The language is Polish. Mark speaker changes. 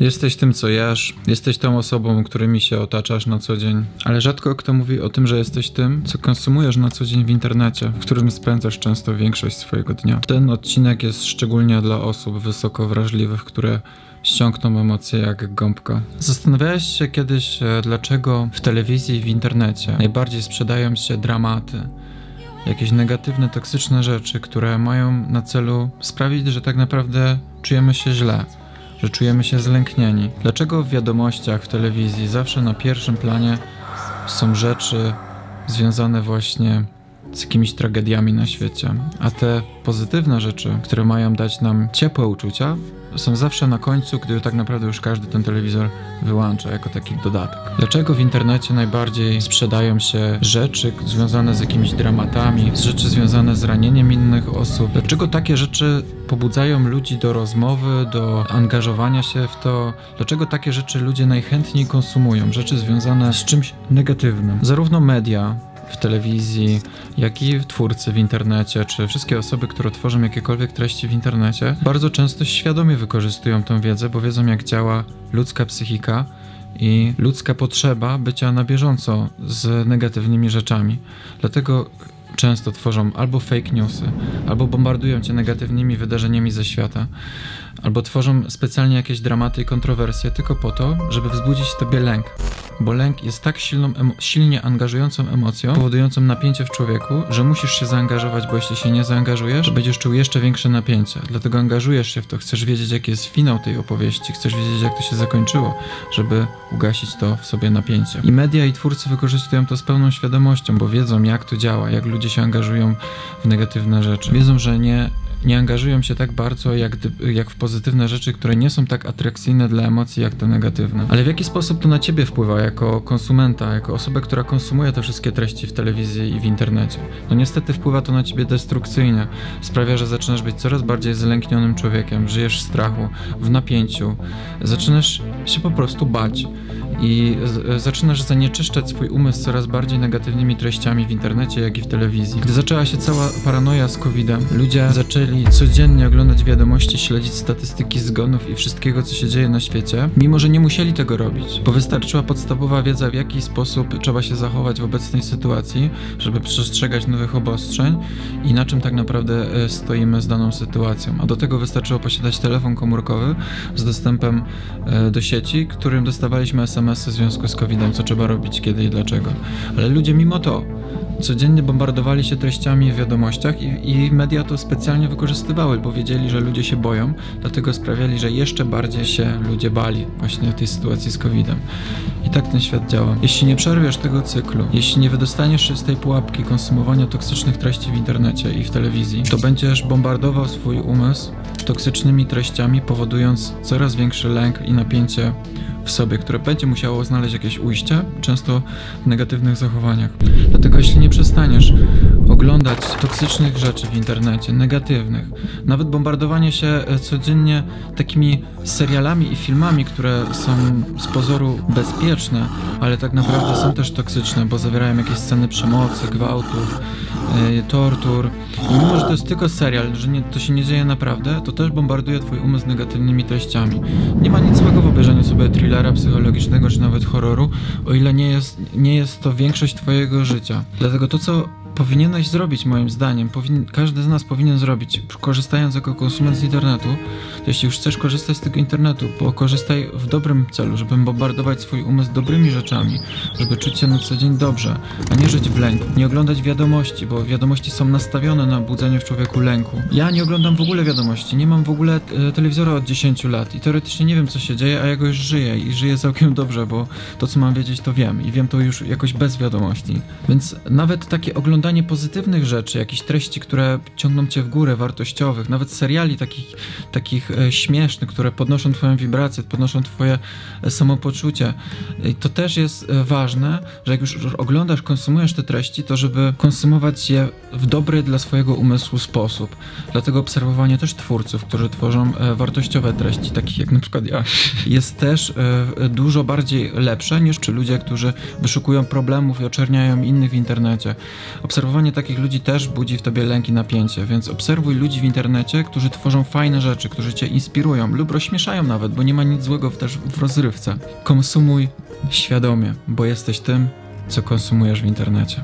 Speaker 1: Jesteś tym, co jesz, jesteś tą osobą, którymi się otaczasz na co dzień, ale rzadko kto mówi o tym, że jesteś tym, co konsumujesz na co dzień w internecie, w którym spędzasz często większość swojego dnia. Ten odcinek jest szczególnie dla osób wysoko wrażliwych, które ściągną emocje jak gąbka. Zastanawiałeś się kiedyś, e, dlaczego w telewizji i w internecie najbardziej sprzedają się dramaty, jakieś negatywne, toksyczne rzeczy, które mają na celu sprawić, że tak naprawdę czujemy się źle, że czujemy się zlęknieni. Dlaczego w wiadomościach, w telewizji zawsze na pierwszym planie są rzeczy związane właśnie z jakimiś tragediami na świecie, a te pozytywne rzeczy, które mają dać nam ciepłe uczucia, są zawsze na końcu, gdy tak naprawdę już każdy ten telewizor wyłącza jako taki dodatek. Dlaczego w internecie najbardziej sprzedają się rzeczy związane z jakimiś dramatami, rzeczy związane z ranieniem innych osób? Dlaczego takie rzeczy pobudzają ludzi do rozmowy, do angażowania się w to? Dlaczego takie rzeczy ludzie najchętniej konsumują? Rzeczy związane z czymś negatywnym. Zarówno media, w telewizji, jak i twórcy w internecie, czy wszystkie osoby, które tworzą jakiekolwiek treści w internecie, bardzo często świadomie wykorzystują tą wiedzę, bo wiedzą, jak działa ludzka psychika i ludzka potrzeba bycia na bieżąco z negatywnymi rzeczami. Dlatego często tworzą albo fake newsy, albo bombardują cię negatywnymi wydarzeniami ze świata, albo tworzą specjalnie jakieś dramaty i kontrowersje tylko po to, żeby wzbudzić w tobie lęk bo lęk jest tak silną, silnie angażującą emocją, powodującą napięcie w człowieku, że musisz się zaangażować, bo jeśli się nie zaangażujesz, będziesz czuł jeszcze większe napięcie. Dlatego angażujesz się w to, chcesz wiedzieć, jaki jest finał tej opowieści, chcesz wiedzieć, jak to się zakończyło, żeby ugasić to w sobie napięcie. I media i twórcy wykorzystują to z pełną świadomością, bo wiedzą, jak to działa, jak ludzie się angażują w negatywne rzeczy. Wiedzą, że nie nie angażują się tak bardzo jak, jak w pozytywne rzeczy, które nie są tak atrakcyjne dla emocji jak te negatywne. Ale w jaki sposób to na ciebie wpływa jako konsumenta, jako osobę, która konsumuje te wszystkie treści w telewizji i w internecie? No niestety wpływa to na ciebie destrukcyjnie. Sprawia, że zaczynasz być coraz bardziej zlęknionym człowiekiem, żyjesz w strachu, w napięciu, zaczynasz się po prostu bać i zaczynasz zanieczyszczać swój umysł coraz bardziej negatywnymi treściami w internecie, jak i w telewizji. Gdy zaczęła się cała paranoja z COVID-em, ludzie zaczęli codziennie oglądać wiadomości, śledzić statystyki zgonów i wszystkiego, co się dzieje na świecie, mimo że nie musieli tego robić, bo wystarczyła podstawowa wiedza, w jaki sposób trzeba się zachować w obecnej sytuacji, żeby przestrzegać nowych obostrzeń i na czym tak naprawdę e, stoimy z daną sytuacją. A do tego wystarczyło posiadać telefon komórkowy z dostępem e, do sieci, którym dostawaliśmy SMS w związku z COVID-em, co trzeba robić, kiedy i dlaczego. Ale ludzie mimo to codziennie bombardowali się treściami w wiadomościach i, i, media to specjalnie wykorzystywały, bo wiedzieli, że ludzie się boją, dlatego sprawiali, że jeszcze bardziej się ludzie bali właśnie tej sytuacji z COVID-em. I tak ten świat działa. Jeśli nie przerwiesz tego cyklu, jeśli nie wydostaniesz się z tej pułapki konsumowania toksycznych treści w internecie i w telewizji, to będziesz bombardował swój umysł toksycznymi treściami, powodując coraz większy lęk i napięcie w sobie, które będzie musiało znaleźć jakieś ujście, często w negatywnych zachowaniach. Dlatego jeśli nie przestaniesz oglądać toksycznych rzeczy w internecie, negatywnych, nawet bombardowanie się e, codziennie takimi serialami i filmami, które są z pozoru bezpieczne, ale tak naprawdę są też toksyczne, bo zawierają jakieś sceny przemocy, gwałtów, yy, tortur. I mimo, że to jest tylko serial, że nie, to się nie dzieje naprawdę, to też bombarduje twój umysł negatywnymi treściami. Nie ma nic złego w obejrzeniu sobie thrillera psychologicznego czy nawet horroru, o ile nie jest, nie jest to większość twojego życia. Dlatego to, co powinieneś zrobić, moim zdaniem, powin, każdy z nas powinien zrobić, korzystając jako konsument z internetu, jeśli już chcesz korzystać z tego internetu, bo korzystaj w dobrym celu, żeby bombardować swój umysł dobrymi rzeczami, żeby czuć się na co dzień dobrze, a nie żyć w lęku. Nie oglądać wiadomości, bo wiadomości są nastawione na budzenie w człowieku lęku. Ja nie oglądam w ogóle wiadomości, nie mam w ogóle e, telewizora od 10 lat i teoretycznie nie wiem, co się dzieje, a ja go już żyję i żyję całkiem dobrze, bo to, co mam wiedzieć, to wiem i wiem to już jakoś bez wiadomości. Więc nawet takie oglądanie oglądanie pozytywnych rzeczy, jakichś treści, które ciągną cię w górę, wartościowych, nawet seriali takich, takich e, śmiesznych, które podnoszą twoją wibrację, podnoszą twoje e, samopoczucie. I to też jest e, ważne, że jak już oglądasz, konsumujesz te treści, to żeby konsumować je w dobry dla swojego umysłu sposób. Dlatego obserwowanie też twórców, którzy tworzą e, wartościowe treści, takich jak na przykład ja, jest też e, dużo bardziej lepsze niż czy ludzie, którzy wyszukują problemów i oczerniają innych w internecie. Obserwowanie takich ludzi też budzi w tobie lęk i napięcie, więc obserwuj ludzi w internecie, którzy tworzą fajne rzeczy, którzy cię inspirują lub rozśmieszają nawet, bo nie ma nic złego też w rozrywce. Konsumuj świadomie, bo jesteś tym, co konsumujesz w internecie.